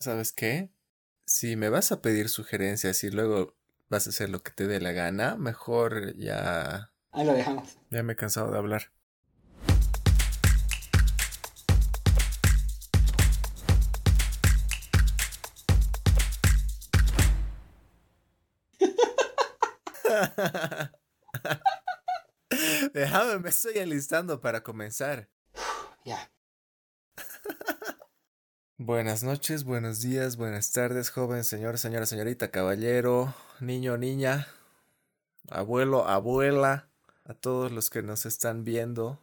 ¿Sabes qué? Si me vas a pedir sugerencias y luego vas a hacer lo que te dé la gana, mejor ya... Ahí lo dejamos. Ya me he cansado de hablar. Déjame, me estoy alistando para comenzar. Ya. Buenas noches, buenos días, buenas tardes, joven, señor, señora, señorita, caballero, niño, niña, abuelo, abuela, a todos los que nos están viendo,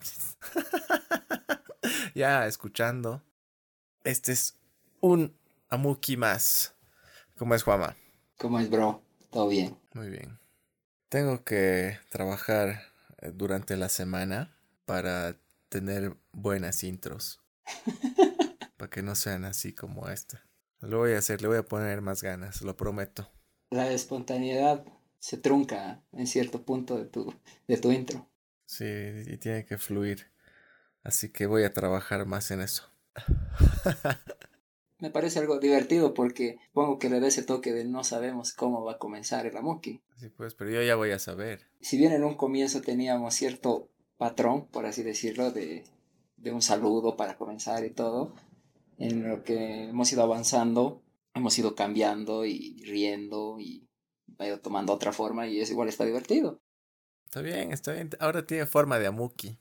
ya escuchando. Este es un Amuki más. ¿Cómo es, Juama? ¿Cómo es, bro? ¿Todo bien? Muy bien. Tengo que trabajar eh, durante la semana para tener buenas intros. que no sean así como esta. Lo voy a hacer, le voy a poner más ganas, lo prometo. La espontaneidad se trunca en cierto punto de tu, de tu intro. Sí, y tiene que fluir. Así que voy a trabajar más en eso. Me parece algo divertido porque pongo que le da ese toque de no sabemos cómo va a comenzar el Amoki. Sí, pues, pero yo ya voy a saber. Si bien en un comienzo teníamos cierto patrón, por así decirlo, de, de un saludo para comenzar y todo, en lo que hemos ido avanzando, hemos ido cambiando y riendo y ha ido tomando otra forma y es igual está divertido. Está bien, está bien. Ahora tiene forma de Amuki.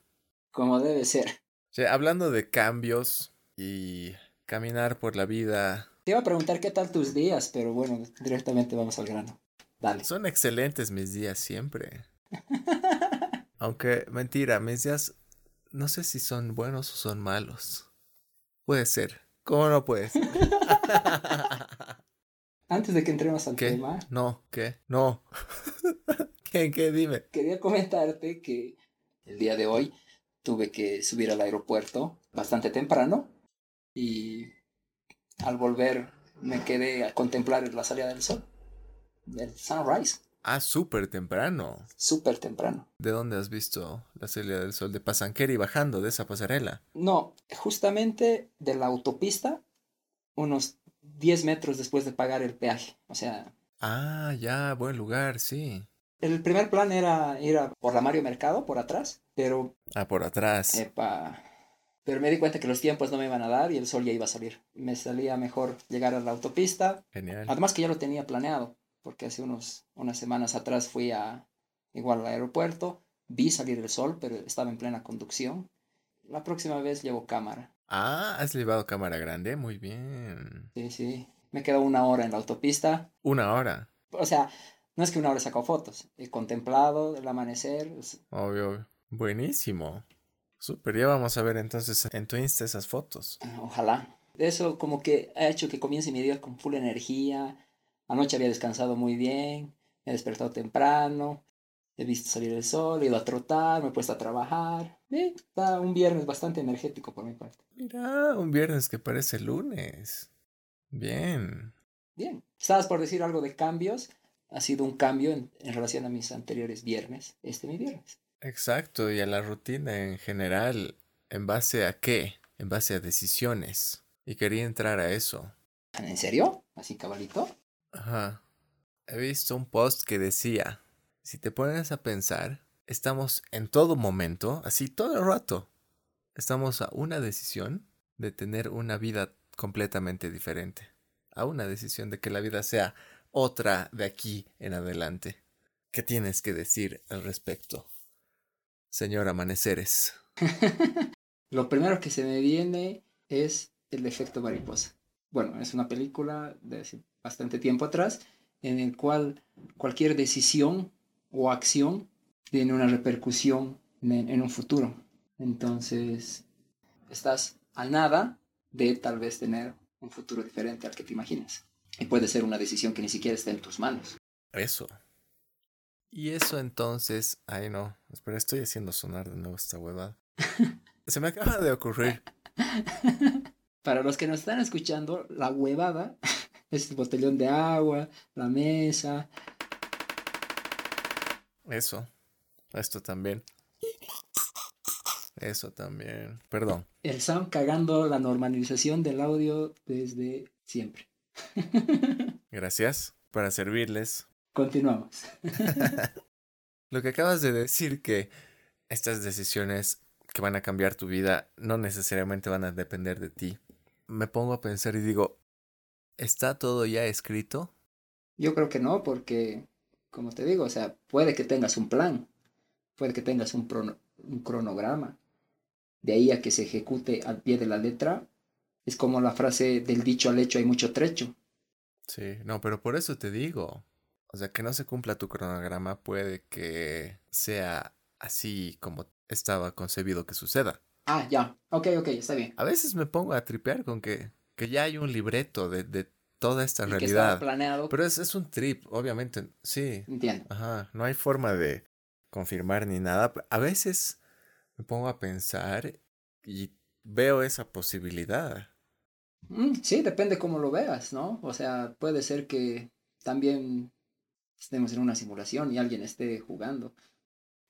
Como debe ser. O sea, hablando de cambios y caminar por la vida. Te iba a preguntar qué tal tus días, pero bueno, directamente vamos al grano. Dale. Son excelentes mis días siempre. Aunque, mentira, mis días no sé si son buenos o son malos. Puede ser. ¿Cómo no puede ser? Antes de que entremos al ¿Qué? tema, No, ¿qué? No. ¿Qué? ¿Qué? Dime. quería comentarte que el día de hoy tuve que subir al aeropuerto bastante temprano y al volver me quedé a contemplar la salida del sol, el sunrise, Ah, súper temprano. súper temprano. ¿De dónde has visto la salida del sol? De Pasanqueri bajando de esa pasarela. No, justamente de la autopista, unos 10 metros después de pagar el peaje. O sea, Ah, ya, buen lugar, sí. el primer plan era ir a por la Mario Mercado, por atrás, pero, Ah, por atrás. epa, pero me di cuenta que los tiempos no me iban a dar y el sol ya iba a salir. Me salía mejor llegar a la autopista, Genial. además que ya lo tenía planeado, porque hace unos, unas semanas atrás fui a igual al aeropuerto, vi salir el sol, pero estaba en plena conducción. La próxima vez llevo cámara. Ah, has llevado cámara grande. Muy bien. Sí, sí. Me quedo una hora en la autopista. Una hora. O sea, no es que una hora he sacado fotos. He contemplado el amanecer. es- Obvio. obvio. Buenísimo. Súper. Ya vamos a ver entonces en tu Insta esas fotos. ah, Ojalá. Eso como que ha hecho que comience mi día con full energía. Anoche había descansado muy bien. Me he despertado temprano. He visto salir el sol. He ido a trotar. Me he puesto a trabajar. Eh, está un viernes bastante energético por mi parte. Mira, un viernes que parece lunes. Bien. Bien. Estabas por decir algo de cambios. Ha sido un cambio en, en relación a mis anteriores viernes. Este mi viernes. Exacto. Y a la rutina en general. ¿En base a qué? En base a decisiones. Y quería entrar a eso. ¿En serio? ¿Así cabalito? Ajá. He visto un post que decía, si te pones a pensar, estamos en todo momento, así todo el rato, estamos a una decisión de tener una vida completamente diferente, a una decisión de que la vida sea otra de aquí en adelante. ¿Qué tienes que decir al respecto, señor Amaneceres? Lo primero que se me viene es el efecto mariposa. Bueno, es una película de hace bastante tiempo atrás en el cual cualquier decisión o acción tiene una repercusión en, en un futuro. Entonces, estás a nada de tal vez tener un futuro diferente al que te imaginas. Y puede ser una decisión que ni siquiera está en tus manos. Eso. Y eso entonces, ay no, espera, estoy haciendo sonar de nuevo esta huevada. Se me acaba de ocurrir. Para los que nos están escuchando, la huevada es el botellón de agua, la mesa. Eso. Esto también. Eso también. Perdón. El Sam cagando la normalización del audio desde siempre. Gracias para servirles. Continuamos. Lo que acabas de decir que estas decisiones que van a cambiar tu vida no necesariamente van a depender de ti. Me pongo a pensar y digo, ¿está todo ya escrito? Yo creo que no, porque, como te digo, o sea, puede que tengas un plan, puede que tengas un, un cronograma. De ahí a que se ejecute al pie de la letra, es como la frase del dicho al hecho hay mucho trecho. Sí, no, pero por eso te digo. O sea, que no se cumpla tu cronograma puede que sea así como estaba concebido que suceda. Ah, ya. Ok, ok, está bien. A veces me pongo a tripear con que, que ya hay un libreto de, de toda esta Y que realidad. estaba planeado. Pero es, es un trip, obviamente. Sí. Entiendo. Ajá. No hay forma de confirmar ni nada. A veces me pongo a pensar y veo esa posibilidad. Mm, sí, depende cómo lo veas, ¿no? O sea, puede ser que también estemos en una simulación y alguien esté jugando.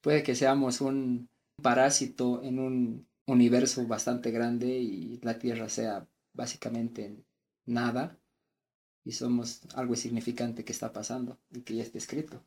Puede que seamos un parásito en un universo bastante grande y la Tierra sea básicamente nada y somos algo insignificante que está pasando y que ya está escrito.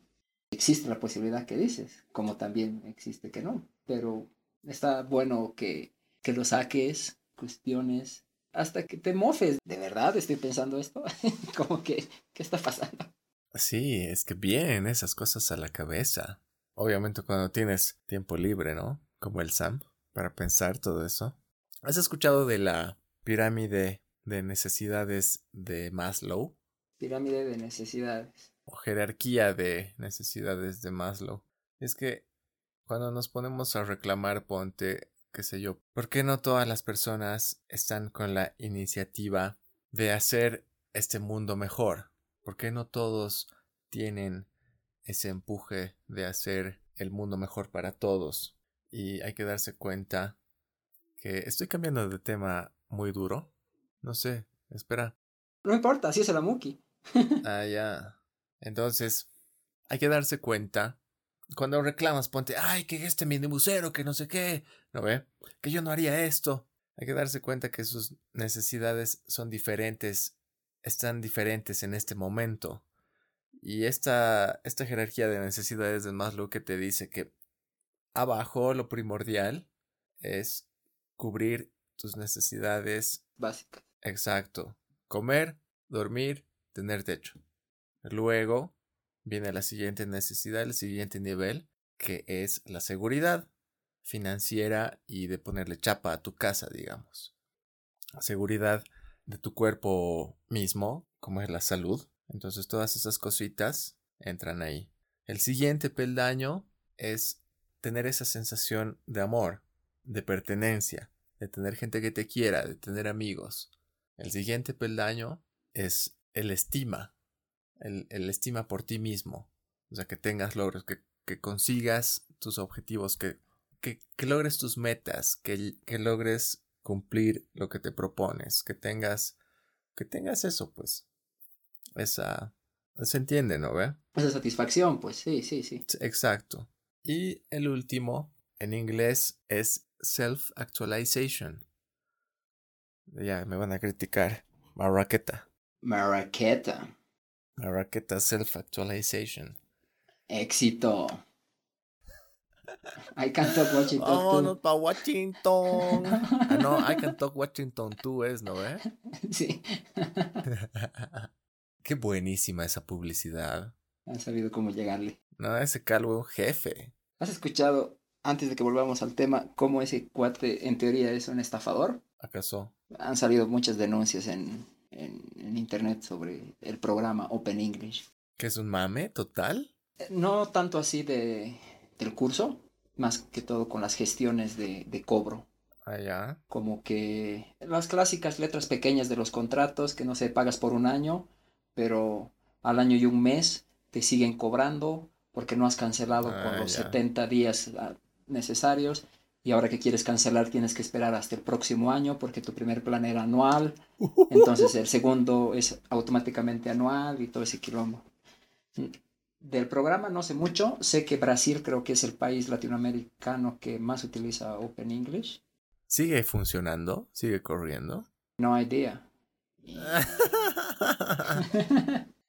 Existe la posibilidad que dices, como también existe que no, pero está bueno que, que lo saques, cuestiones, hasta que te mofes. ¿De verdad estoy pensando esto? como que, ¿qué está pasando? Sí, es que vienen esas cosas a la cabeza. Obviamente cuando tienes tiempo libre, ¿no? Como el Sam, para pensar todo eso. ¿Has escuchado de la pirámide de necesidades de Maslow? Pirámide de necesidades. O jerarquía de necesidades de Maslow. Es que cuando nos ponemos a reclamar, ponte, qué sé yo, ¿por qué no todas las personas están con la iniciativa de hacer este mundo mejor? ¿Por qué no todos tienen ese empuje de hacer el mundo mejor para todos? Y hay que darse cuenta que estoy cambiando de tema muy duro. No sé, espera. No importa, así es el Amuki. Ah, ya. Entonces, hay que darse cuenta. Cuando reclamas, ponte, ay, que este minibusero, que no sé qué. ¿No ve? Que yo no haría esto. Hay que darse cuenta que sus necesidades son diferentes están diferentes en este momento. Y esta, esta jerarquía de necesidades de Maslow que te dice que abajo lo primordial es cubrir tus necesidades básicas. Exacto. Comer, dormir, tener techo. Luego viene la siguiente necesidad, el siguiente nivel, que es la seguridad financiera y de ponerle chapa a tu casa, digamos. Seguridad de tu cuerpo mismo, como es la salud. Entonces todas esas cositas entran ahí. El siguiente peldaño es tener esa sensación de amor, de pertenencia, de tener gente que te quiera, de tener amigos. El siguiente peldaño es el estima, el, el estima por ti mismo. O sea, que tengas logros, que, que consigas tus objetivos, que, que, que logres tus metas, que, que logres cumplir lo que te propones, que tengas, que tengas eso, pues, esa, se entiende, ¿no ve? Esa satisfacción, pues, sí, sí, sí. Exacto. Y el último, en inglés, es self-actualization. Ya, me van a criticar. Marraqueta. Marraqueta. Marraqueta self-actualization. Éxito. I can talk Washington Vámonos pa' Washington. ah, no, I can talk Washington too es, ¿no ve? Sí. Qué buenísima esa publicidad. Han sabido cómo llegarle. No, ese calvo jefe. ¿Has escuchado, antes de que volvamos al tema, cómo ese cuate en teoría es un estafador? ¿Acaso? Han salido muchas denuncias en, en, en internet sobre el programa Open English. ¿Que es un mame total? No tanto así de, del curso, más que todo con las gestiones de, de cobro. Allá. Como que las clásicas letras pequeñas de los contratos, que no sé, pagas por un año, pero al año y un mes te siguen cobrando porque no has cancelado Ah, por los ya. 70 días ah, necesarios y ahora que quieres cancelar tienes que esperar hasta el próximo año porque tu primer plan era anual, entonces el segundo es automáticamente anual y todo ese quilombo. Del programa no sé mucho, sé que Brasil creo que es el país latinoamericano que más utiliza Open English. ¿Sigue funcionando? ¿Sigue corriendo? No idea.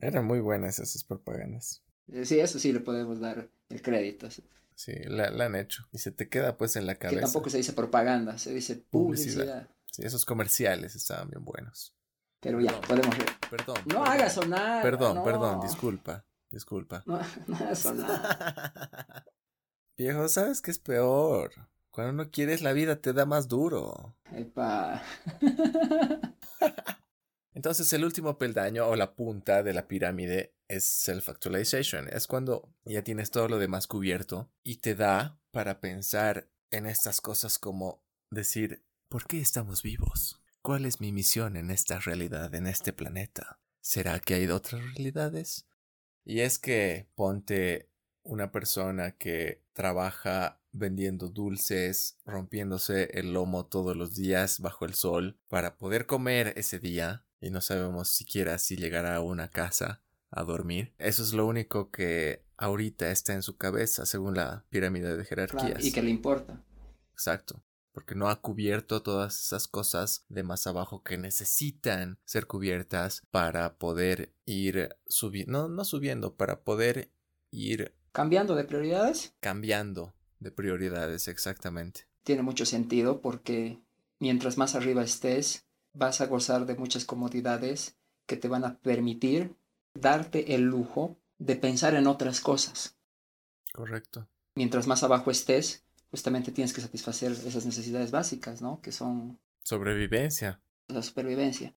Eran muy buenas esas propagandas. Sí, eso sí le podemos dar el crédito. Sí, la, han hecho. Y se te queda pues en la cabeza. Que tampoco se dice propaganda, se dice publicidad. Sí, esos comerciales estaban bien buenos. Pero ya, podemos ver. Perdón. No hagas sonar. Perdón, perdón, disculpa. Disculpa. No, no hagas sonar. Viejo, ¿sabes qué es peor? Cuando no quieres, la vida te da más duro. Epa. Entonces, el último peldaño o la punta de la pirámide es self-actualization. Es cuando ya tienes todo lo demás cubierto y te da para pensar en estas cosas como decir, ¿por qué estamos vivos? ¿Cuál es mi misión en esta realidad, en este planeta? ¿Será que hay otras realidades? Y es que ponte una persona que trabaja vendiendo dulces, rompiéndose el lomo todos los días bajo el sol para poder comer ese día y no sabemos siquiera si llegará a una casa a dormir. Eso es lo único que ahorita está en su cabeza según la pirámide de jerarquías. y que le importa. Exacto. Porque no ha cubierto todas esas cosas de más abajo que necesitan ser cubiertas para poder ir subiendo, no, no subiendo, para poder ir... ¿Cambiando de prioridades? Cambiando de prioridades, exactamente. Tiene mucho sentido porque mientras más arriba estés, vas a gozar de muchas comodidades que te van a permitir darte el lujo de pensar en otras cosas. Correcto. Mientras más abajo estés, justamente tienes que satisfacer esas necesidades básicas, ¿no? Que son... Sobrevivencia. La supervivencia.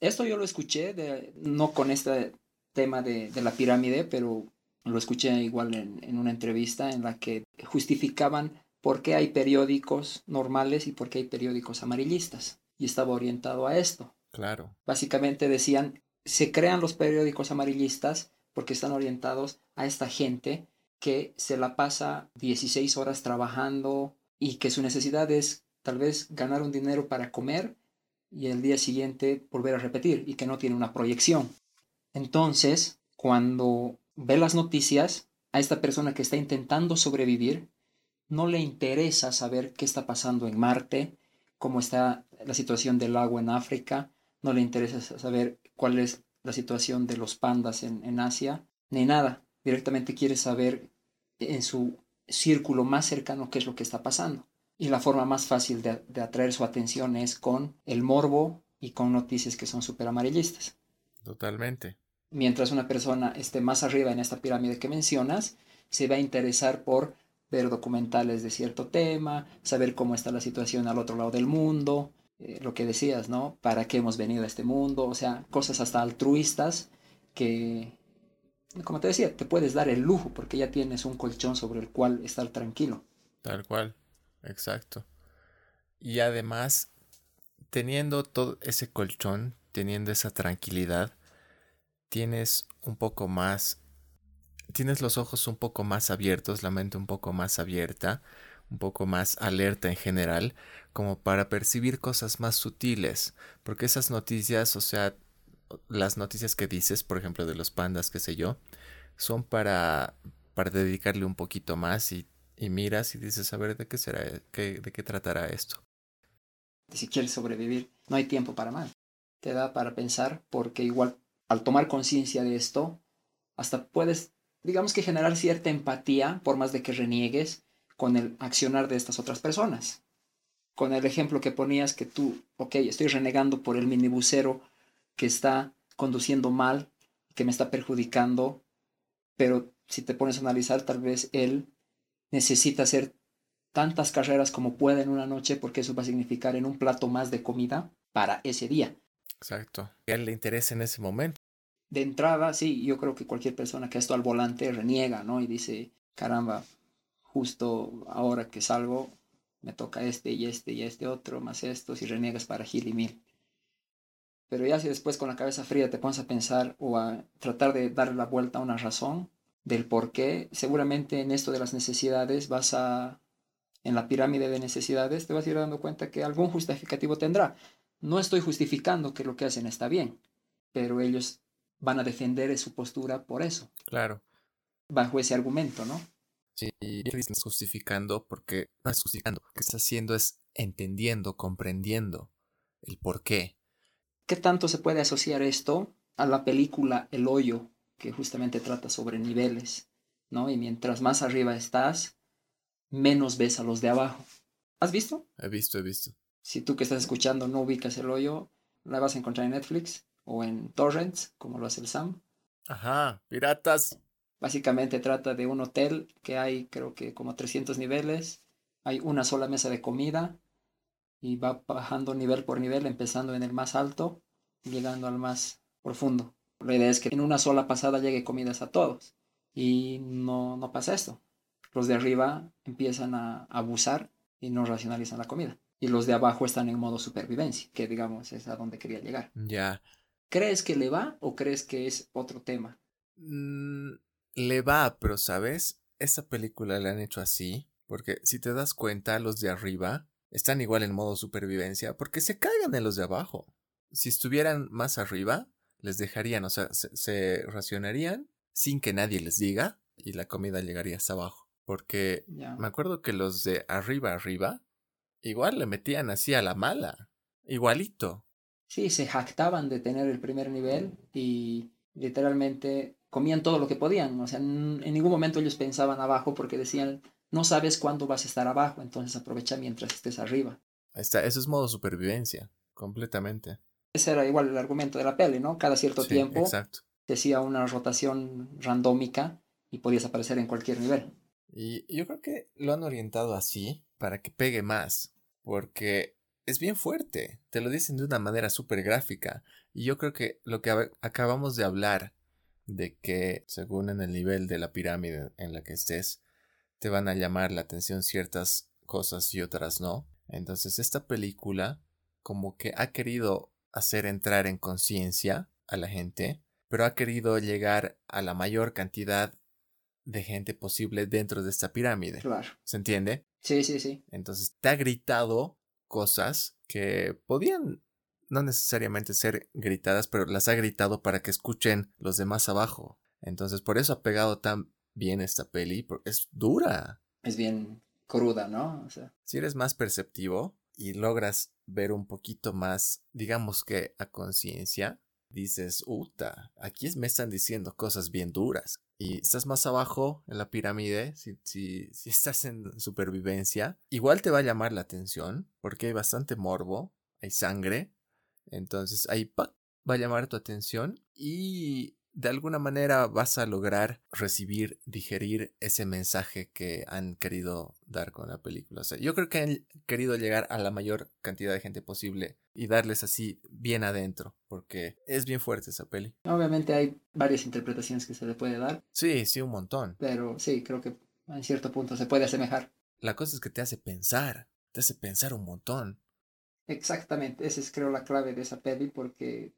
Esto yo lo escuché, de, no con este tema de, de la pirámide, pero lo escuché igual en, en, una entrevista en la que justificaban por qué hay periódicos normales y por qué hay periódicos amarillistas. Y estaba orientado a esto. Claro. Básicamente decían, se crean los periódicos amarillistas porque están orientados a esta gente que se la pasa 16 horas trabajando y que su necesidad es tal vez ganar un dinero para comer y el día siguiente volver a repetir y que no tiene una proyección. Entonces, cuando ve las noticias, a esta persona que está intentando sobrevivir, no le interesa saber qué está pasando en Marte, cómo está la situación del agua en África, no le interesa saber cuál es la situación de los pandas en, Asia, ni nada. Directamente quiere saber en su círculo más cercano qué es lo que está pasando. Y la forma más fácil de, de atraer su atención es con el morbo y con noticias que son súper amarillistas. Totalmente. Mientras una persona esté más arriba en esta pirámide que mencionas, se va a interesar por ver documentales de cierto tema, saber cómo está la situación al otro lado del mundo, eh, lo que decías, ¿no? ¿Para qué hemos venido a este mundo? O sea, cosas hasta altruistas que, como te decía, te puedes dar el lujo porque ya tienes un colchón sobre el cual estar tranquilo. Tal cual, exacto. Y además, teniendo todo ese colchón, teniendo esa tranquilidad, tienes un poco más, tienes los ojos un poco más abiertos, la mente un poco más abierta, un poco más alerta en general, como para percibir cosas más sutiles, porque esas noticias, o sea, las noticias que dices, por ejemplo, de los pandas, qué sé yo, son para, para dedicarle un poquito más y, y miras y dices, a ver, ¿de qué será, qué, de qué tratará esto? Si quieres sobrevivir, no hay tiempo para más. Te da para pensar porque igual al tomar conciencia de esto, hasta puedes, digamos que generar cierta empatía, por más de que reniegues, con el accionar de estas otras personas. Con el ejemplo que ponías que tú, ok, estoy renegando por el minibusero que está conduciendo mal, que me está perjudicando, pero si te pones a analizar, tal vez él necesita hacer tantas carreras como pueda en una noche porque eso va a significar en un plato más de comida para ese día. Exacto. ¿Qué le interesa en ese momento? De entrada, sí, yo creo que cualquier persona que ha al volante reniega, ¿no? Y dice, caramba, justo ahora que salgo, me toca este y este y este otro, más esto, si reniegas para gil y mil. Pero ya si después con la cabeza fría te pones a pensar o a tratar de darle la vuelta a una razón del por qué, seguramente en esto de las necesidades vas a, en la pirámide de necesidades, te vas a ir dando cuenta que algún justificativo tendrá. No estoy justificando que lo que hacen está bien, pero ellos van a defender su postura por eso. Claro. Bajo ese argumento, ¿no? Sí, estás justificando porque no es justificando. Lo que estás haciendo es entendiendo, comprendiendo el por qué. ¿Qué tanto se puede asociar esto a la película El Hoyo, que justamente trata sobre niveles, ¿no? Y mientras más arriba estás, menos ves a los de abajo. ¿Has visto? He visto, he visto. Si tú que estás escuchando no ubicas El Hoyo, la vas a encontrar en Netflix o en Torrents, como lo hace el Sam. Ajá, piratas. Básicamente trata de un hotel que hay creo que como 300 niveles, hay una sola mesa de comida y va bajando nivel por nivel, empezando en el más alto, llegando al más profundo. La idea es que en una sola pasada llegue comidas a todos y no, no pasa esto. Los de arriba empiezan a abusar y no racionalizan la comida. Y los de abajo están en modo supervivencia, que digamos es a donde quería llegar. Ya. ¿Crees que le va o crees que es otro tema? Mm, le va, pero sabes, esa película la han hecho así, porque si te das cuenta, los de arriba están igual en modo supervivencia, porque se caigan en los de abajo. Si estuvieran más arriba, les dejarían, o sea, se, racionarían sin que nadie les diga y la comida llegaría hasta abajo. Porque me acuerdo que los de arriba arriba igual le metían así a la mala, igualito. Sí, se jactaban de tener el primer nivel y literalmente comían todo lo que podían. O sea, en ningún momento ellos pensaban abajo porque decían, no sabes cuándo vas a estar abajo, entonces aprovecha mientras estés arriba. Ahí está, eso es modo supervivencia, completamente. Ese era igual el argumento de la peli, ¿no? Cada cierto tiempo se hacía una rotación randómica y podías aparecer en cualquier nivel. Y yo creo que lo han orientado así para que pegue más, porque es bien fuerte, te lo dicen de una manera súper gráfica. Y yo creo que lo que acabamos de hablar de que según en el nivel de la pirámide en la que estés, te van a llamar la atención ciertas cosas y otras no. Entonces esta película como que ha querido hacer entrar en conciencia a la gente, pero ha querido llegar a la mayor cantidad de gente posible dentro de esta pirámide. Claro. ¿Se entiende? Sí, sí, sí. Entonces te ha gritado cosas que podían no necesariamente ser gritadas, pero las ha gritado para que escuchen los demás abajo. Entonces, por eso ha pegado tan bien esta peli, porque es dura. Es bien cruda, ¿no? Si eres más perceptivo y logras ver un poquito más, digamos que a conciencia, dices, uta, aquí me están diciendo cosas bien duras. Y estás más abajo en la pirámide, si, si, estás en supervivencia, igual te va a llamar la atención, porque hay bastante morbo, hay sangre, entonces ahí va a llamar tu atención y de alguna manera vas a lograr recibir, digerir ese mensaje que han querido dar con la película. O sea, yo creo que han querido llegar a la mayor cantidad de gente posible y darles así bien adentro, porque es bien fuerte esa peli. Obviamente hay varias interpretaciones que se le puede dar. Sí, sí, un montón. Pero sí, creo que en cierto punto se puede asemejar. La cosa es que te hace pensar, te hace pensar un montón. Exactamente, esa es creo la clave de esa peli porque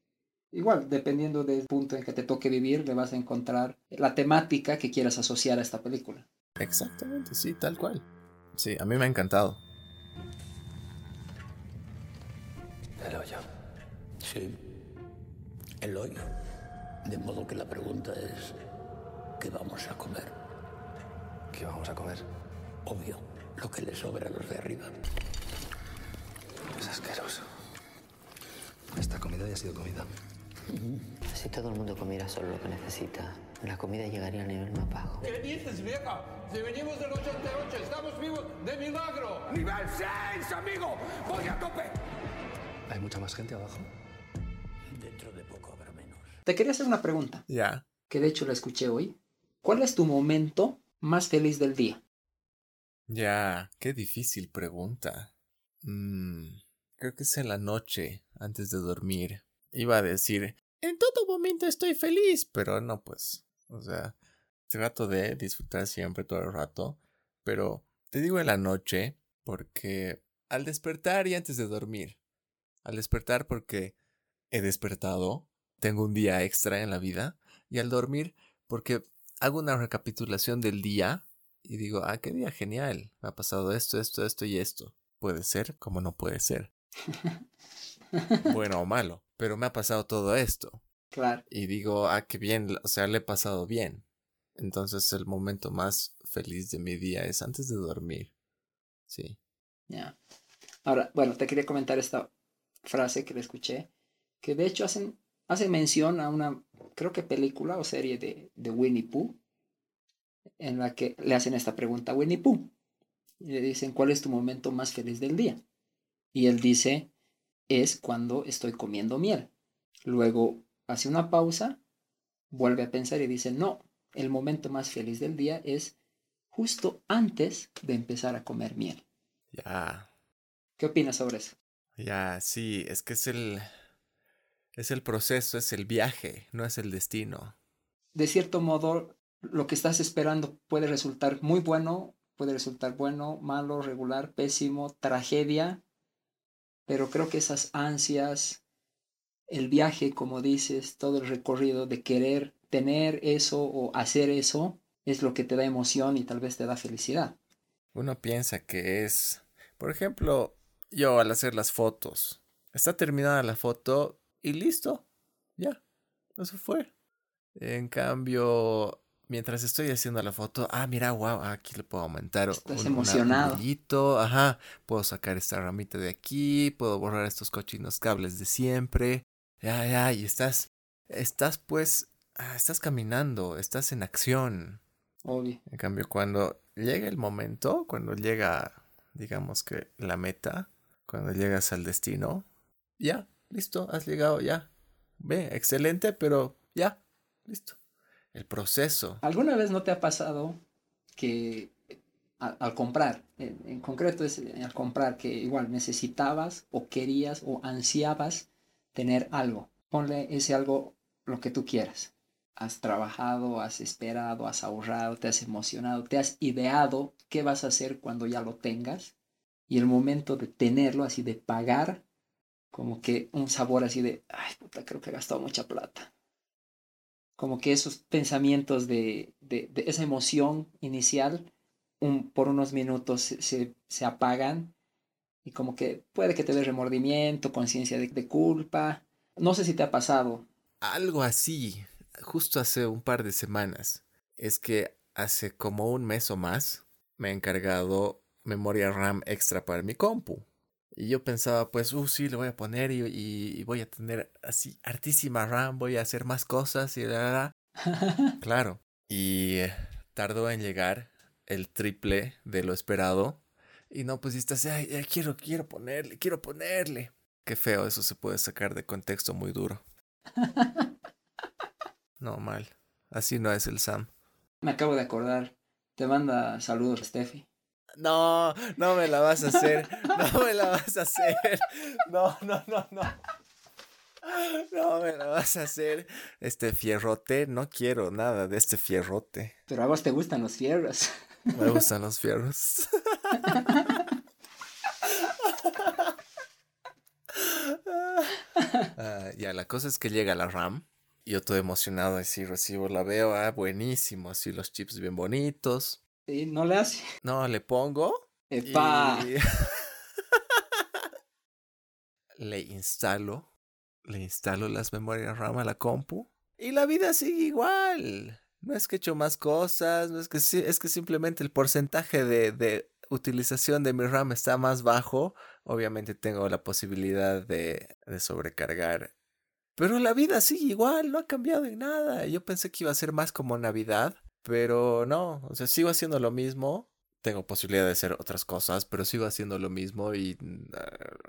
igual, dependiendo del punto en que te toque vivir, le vas a encontrar la temática que quieras asociar a esta película. Exactamente, sí, tal cual. Sí, a mí me ha encantado. El hoyo. Sí, el hoyo. De modo que la pregunta es, ¿qué vamos a comer? ¿Qué vamos a comer? Obvio, lo que le sobra a los de arriba. Es asqueroso. Esta comida ya ha sido comida. Si todo el mundo comiera solo lo que necesita, la comida llegaría al nivel más bajo. ¿Qué dices, vieja? Si venimos del 88, estamos vivos de milagro. ¡Nivel 6, amigo! ¡Voy a tope! ¿Hay mucha más gente abajo? Dentro de poco habrá menos. Te quería hacer una pregunta. Ya. Que de hecho la escuché hoy. ¿Cuál es tu momento más feliz del día? Ya, qué difícil pregunta. Mmm creo que es en la noche, antes de dormir. Iba a decir, en todo momento estoy feliz, pero no, pues, o sea, trato de disfrutar siempre todo el rato, pero te digo en la noche porque al despertar y antes de dormir, al despertar porque he despertado, tengo un día extra en la vida, y al dormir porque hago una recapitulación del día y digo, ah, qué día genial, me ha pasado esto, esto, esto y esto. Puede ser como no puede ser. bueno o malo, pero me ha pasado todo esto. Claro. y digo, ah, qué bien, o sea, le he pasado bien. Entonces el momento más feliz de mi día es antes de dormir. Sí. Ya. Ahora, bueno, te quería comentar esta frase que le escuché, que de hecho hacen, hace mención a una, creo que película o serie de, de Winnie Pooh, en la que le hacen esta pregunta a Winnie Pooh. Y le dicen, ¿cuál es tu momento más feliz del día? Y él dice, es cuando estoy comiendo miel. Luego hace una pausa, vuelve a pensar y dice, no, el momento más feliz del día es justo antes de empezar a comer miel. Ya, ¿Qué opinas sobre eso? ya, sí, es que es el, es el proceso, es el viaje, no es el destino. De cierto modo, lo que estás esperando puede resultar muy bueno, puede resultar bueno, malo, regular, pésimo, tragedia, pero creo que esas ansias, el viaje, como dices, todo el recorrido de querer tener eso o hacer eso, es lo que te da emoción y tal vez te da felicidad. Uno piensa que es, por ejemplo, yo al hacer las fotos, está terminada la foto y listo, ya, eso fue. En cambio, mientras estoy haciendo la foto, ah, mira, wow, aquí le puedo aumentar Estás un, un emocionado. brillito, ajá, puedo sacar esta ramita de aquí, puedo borrar estos cochinos cables de siempre, ya, ya, y estás, estás pues, ah, estás caminando, estás en acción. Obvio. En cambio, cuando llega el momento, cuando llega, digamos que la meta, cuando llegas al destino, ya, listo, has llegado, ya. Ve, excelente, pero ya, listo. El proceso. ¿Alguna vez no te ha pasado que al, comprar, en, en concreto es eh, al comprar, que igual necesitabas o querías o ansiabas tener algo? Ponle ese algo lo que tú quieras. Has trabajado, has esperado, has ahorrado, te has emocionado, te has ideado qué vas a hacer cuando ya lo tengas. Y el momento de tenerlo, así de pagar, como que un sabor así de, ay, puta, creo que he gastado mucha plata como que esos pensamientos de, de, esa emoción inicial por unos minutos se, se, se apagan y como que puede que te dé remordimiento, conciencia de, de culpa. No sé si te ha pasado. Algo así, justo hace un par de semanas. Es que hace como un mes o más me he encargado memoria RAM extra para mi compu. Y yo pensaba, pues, uh, sí, le voy a poner y, y- y voy a tener así hartísima RAM, voy a hacer más cosas y la, la, la. Claro. Y eh, tardó en llegar el triple de lo esperado. Y no, pues estás, ay, ay, quiero, quiero ponerle, quiero ponerle. Qué feo, eso se puede sacar de contexto muy duro. No, mal. Así no es el Sam. Me acabo de acordar. Te manda saludos, Steffi. No, no me la vas a hacer. No me la vas a hacer. No, no, no, no. No me la vas a hacer. Este fierrote, no quiero nada de este fierrote. Pero a vos te gustan los fierros. Me gustan los fierros. Ah, ya, la cosa es que llega la RAM. Yo todo emocionado, así recibo, la veo, ah, buenísimo, así los chips bien bonitos. Y no le hace. No, le pongo. ¡Epa! y- le instalo. Le instalo las memorias RAM a la compu. Y la vida sigue igual. No es que he hecho más cosas, no es que sí, es que simplemente el porcentaje de, de utilización de mi RAM está más bajo. Obviamente tengo la posibilidad de, de sobrecargar. Pero la vida sigue igual, no ha cambiado en nada. Yo pensé que iba a ser más como Navidad, pero no. O sea, sigo haciendo lo mismo. Tengo posibilidad de hacer otras cosas, pero sigo haciendo lo mismo y mm,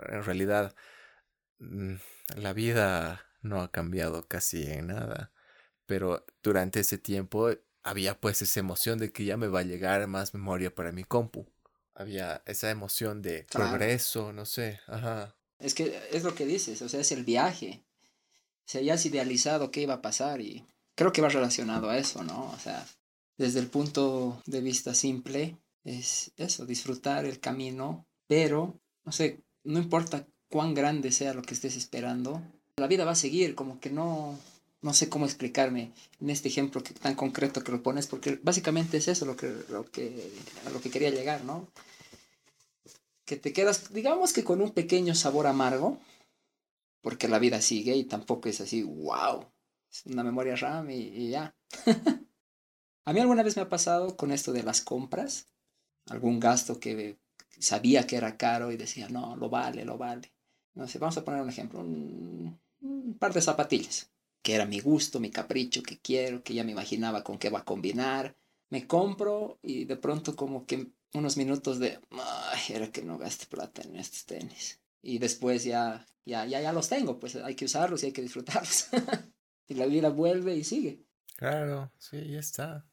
en realidad mm, la vida no ha cambiado casi en nada. Pero durante ese tiempo había pues esa emoción de que ya me va a llegar más memoria para mi compu. Había esa emoción de Claro. progreso, no sé, ajá. Es que es lo que dices, o sea, es el viaje. O sea, ya has idealizado qué iba a pasar y creo que va relacionado a eso, ¿no? O sea, desde el punto de vista simple, es eso, disfrutar el camino, pero, no sé, no importa cuán grande sea lo que estés esperando, la vida va a seguir, como que no, no sé cómo explicarme en este ejemplo tan concreto que lo pones, porque básicamente es eso lo que, lo que, a lo que quería llegar, ¿no? Que te quedas, digamos que con un pequeño sabor amargo, porque la vida sigue y tampoco es así, wow, Es una memoria RAM y, y ya. a mí alguna vez me ha pasado con esto de las compras, algún gasto que sabía que era caro y decía, no, lo vale, lo vale. No sé, vamos a poner un ejemplo, un, un par de zapatillas, que era mi gusto, mi capricho, que quiero, que ya me imaginaba con qué va a combinar. Me compro y de pronto como que unos minutos de, ay, era que no gaste plata en estos tenis. Y después ya, ya, ya, ya los tengo, pues hay que usarlos y hay que disfrutarlos. y la vida vuelve y sigue. Claro, sí, ya está.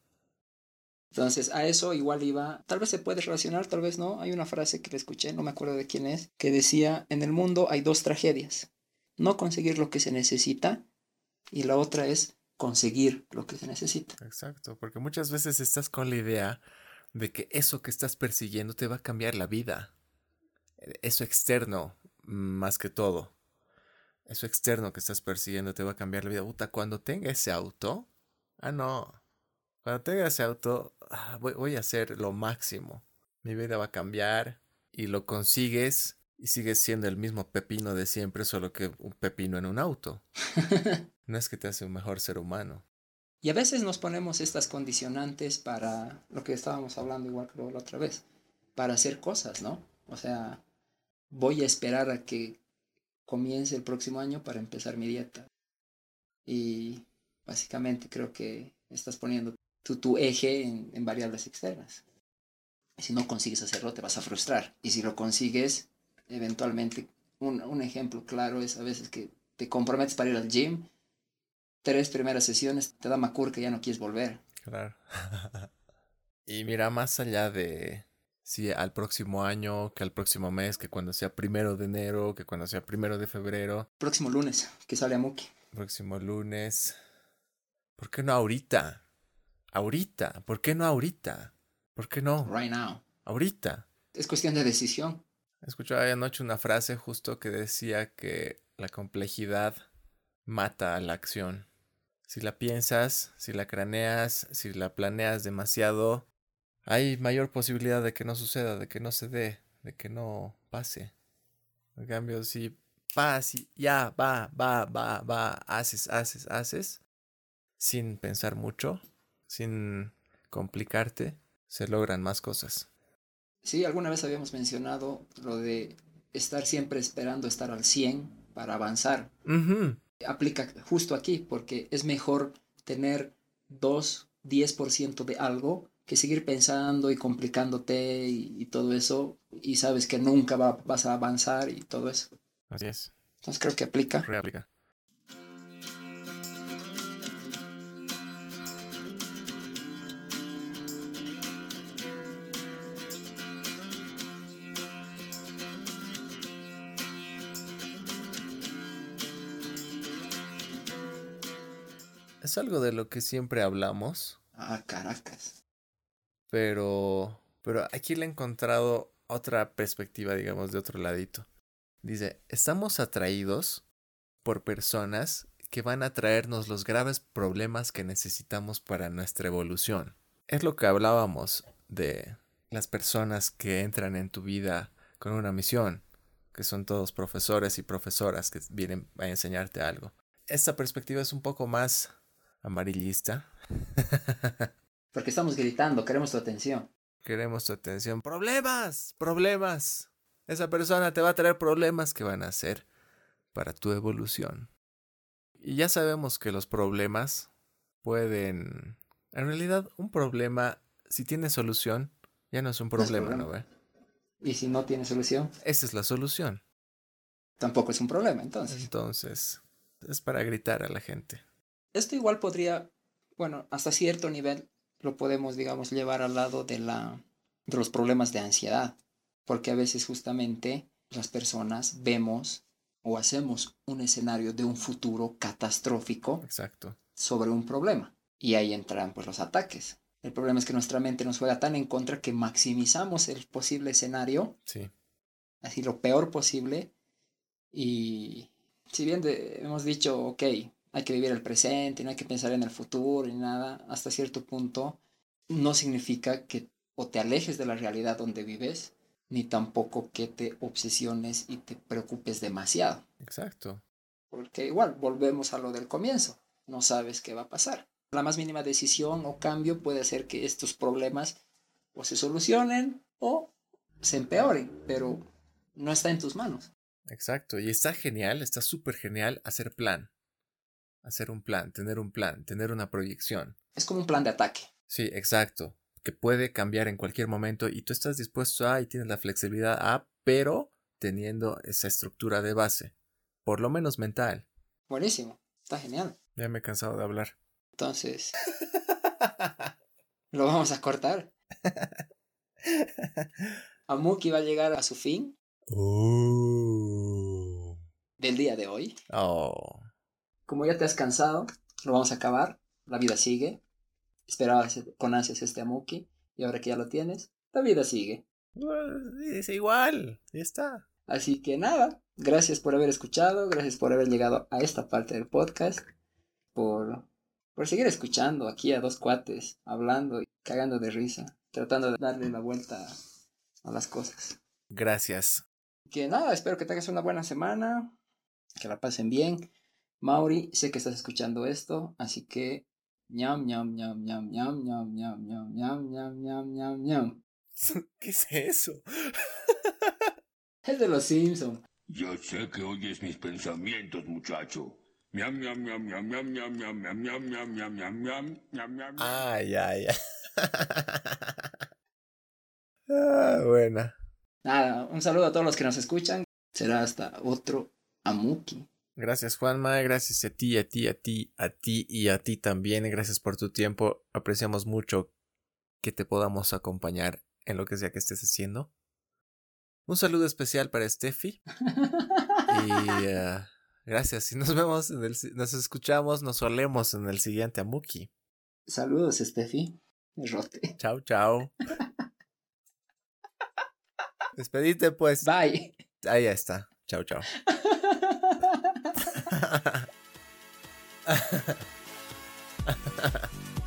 Entonces, a eso igual iba, tal vez se puede relacionar, tal vez no. Hay una frase que le escuché, no me acuerdo de quién es, que decía, en el mundo hay dos tragedias. No conseguir lo que se necesita y la otra es conseguir lo que se necesita. Exacto, porque muchas veces estás con la idea de que eso que estás persiguiendo te va a cambiar la vida. Eso externo, más que todo. Eso externo que estás persiguiendo te va a cambiar la vida. Puta, cuando tenga ese auto, ah, no. Cuando tenga ese auto, ah, voy, voy, a hacer lo máximo. Mi vida va a cambiar y lo consigues y sigues siendo el mismo pepino de siempre, solo que un pepino en un auto. no es que te hace un mejor ser humano. Y a veces nos ponemos estas condicionantes para lo que estábamos hablando igual que la otra vez, para hacer cosas, ¿no? O sea, voy a esperar a que comience el próximo año para empezar mi dieta. Y básicamente creo que estás poniendo tu, tu eje en, en variables externas. Si no consigues hacerlo, te vas a frustrar. Y si lo consigues, eventualmente, un, un ejemplo claro es a veces que te comprometes para ir al gym, tres primeras sesiones te da macur que ya no quieres volver. Claro. y mira, más allá de si al próximo año, que al próximo mes, que cuando sea primero de enero, que cuando sea primero de febrero. Próximo lunes, que sale a Muki. Próximo lunes. ¿Por qué no ahorita? Ahorita. ¿Por qué no ahorita? ¿Por qué no? Right now. Ahorita. Es cuestión de decisión. Escuchaba anoche una frase justo que decía que la complejidad mata a la acción. Si la piensas, si la craneas, si la planeas demasiado, hay mayor posibilidad de que no suceda, de que no se dé, de que no pase. En cambio, si vas y ya, va, va, va, va, haces, haces, haces, sin pensar mucho, sin complicarte, se logran más cosas. Sí, alguna vez habíamos mencionado lo de estar siempre esperando estar al 100 para avanzar. Uh -huh. Aplica justo aquí, porque es mejor tener 2, 10% de algo que seguir pensando y complicándote y, y, todo eso, y sabes que nunca va, vas a avanzar y todo eso. Así es. Entonces creo que aplica. Reaplica. Es algo de lo que siempre hablamos. Ah, Caracas. Pero, pero aquí le he encontrado otra perspectiva, digamos, de otro ladito. Dice, estamos atraídos por personas que van a traernos los graves problemas que necesitamos para nuestra evolución. Es lo que hablábamos de las personas que entran en tu vida con una misión, que son todos profesores y profesoras que vienen a enseñarte algo. Esta perspectiva es un poco más amarillista. Porque estamos gritando, queremos tu atención. Queremos tu atención. Problemas, problemas. Esa persona te va a traer problemas que van a ser para tu evolución. Y ya sabemos que los problemas pueden... En realidad, un problema, si tiene solución, ya no es un problema, ¿no? problema. ¿no ¿Y si no tiene solución? Esa es la solución. Tampoco es un problema, entonces. Entonces, es para gritar a la gente. Esto igual podría, bueno, hasta cierto nivel lo podemos, digamos, llevar al lado de, la, de los problemas de ansiedad, porque a veces justamente las personas vemos o hacemos un escenario de un futuro catastrófico Exacto. sobre un problema. Y ahí entran pues los ataques. El problema es que nuestra mente nos juega tan en contra que maximizamos el posible escenario, sí. así lo peor posible, y si bien de, hemos dicho, ok, hay que vivir el presente, no hay que pensar en el futuro ni nada, hasta cierto punto no significa que o te alejes de la realidad donde vives, ni tampoco que te obsesiones y te preocupes demasiado. Exacto. Porque igual volvemos a lo del comienzo. no sabes qué va a pasar. La más mínima decisión o cambio puede hacer que estos problemas o se solucionen o se empeoren, pero no está en tus manos. Exacto, y está genial, está súper genial hacer plan. Hacer un plan, tener un plan, tener una proyección. Es como un plan de ataque. Sí, exacto. Que puede cambiar en cualquier momento y tú estás dispuesto a y tienes la flexibilidad a, pero teniendo esa estructura de base. Por lo menos mental. Buenísimo, está genial. Ya me he cansado de hablar. Entonces, lo vamos a cortar. Amuki va a llegar a su fin Oh. del día de hoy. Oh. Como ya te has cansado, lo vamos a acabar. La vida sigue. Esperabas con ansias este Amuki y ahora que ya lo tienes, la vida sigue. Es igual, ya está. Así que nada, gracias por haber escuchado, gracias por haber llegado a esta parte del podcast, por, por seguir escuchando aquí a dos cuates, hablando y cagando de risa, tratando de darle la vuelta a las cosas. Gracias. Que nada, espero que tengas una buena semana, que la pasen bien. Mauri, sé que estás escuchando esto, así que ñam ñam ñam ñam ñam ñam ñam ñam ñam ñam ñam ñam ñam. ¿Qué es eso? Es de los Simpsons. Ya sé que oyes mis pensamientos, muchacho. Miam, miam, miam, miam, miam, miam, miam, miam, miam, miam, miam, miam, miam, miam, miam. Ah, ya, ya. ah, buena. Nada, un saludo a todos los que nos escuchan. Será hasta otro Amuki. Gracias, Juanma. Gracias a ti, a ti, a ti, a ti y a ti también. Gracias por tu tiempo. Apreciamos mucho que te podamos acompañar en lo que sea que estés haciendo. Un saludo especial para Steffi. Y eh, gracias. Y nos vemos, en el, nos escuchamos, nos olemos en el siguiente Amuki. Saludos, Steffi. Rote. Chao, chao. Despedite, pues. Bye. Ahí está. Chao, chao. ha ha ha ha ha ha ha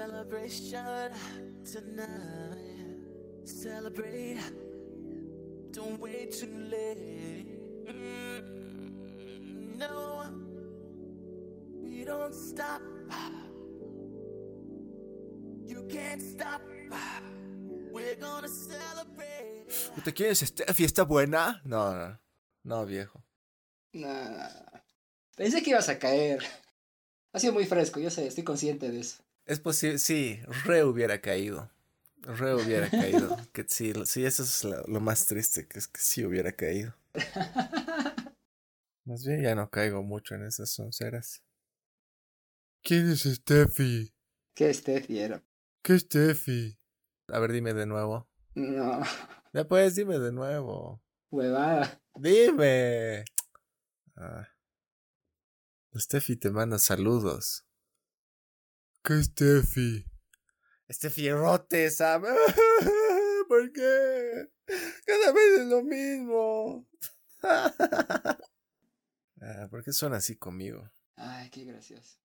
celebration tonight. Celebrate. Don't wait too late. Mm, no, we don't stop. You can't stop. We're gonna celebrate. ¿Te quieres esta fiesta buena? No, no. No, viejo. Nah. Pensé que ibas a caer. Ha sido muy fresco, yo sé, estoy consciente de eso. Es posible, sí, re hubiera caído. Re hubiera caído. Que sí, sí, eso es lo, lo más triste, que es que sí hubiera caído. Más bien ya no caigo mucho en esas sonceras. ¿Quién es Steffi? ¿Qué Steffi era? ¿Qué es Steffi? A ver, dime de nuevo. No, Después dime de nuevo. huevada. Dime. Ah. Steffi te manda saludos. ¿Qué Steffi? Steffi Rote, ¿sabes? ¿Por qué? Cada vez es lo mismo. Ah, ¿Por qué son así conmigo? Ay, qué gracioso.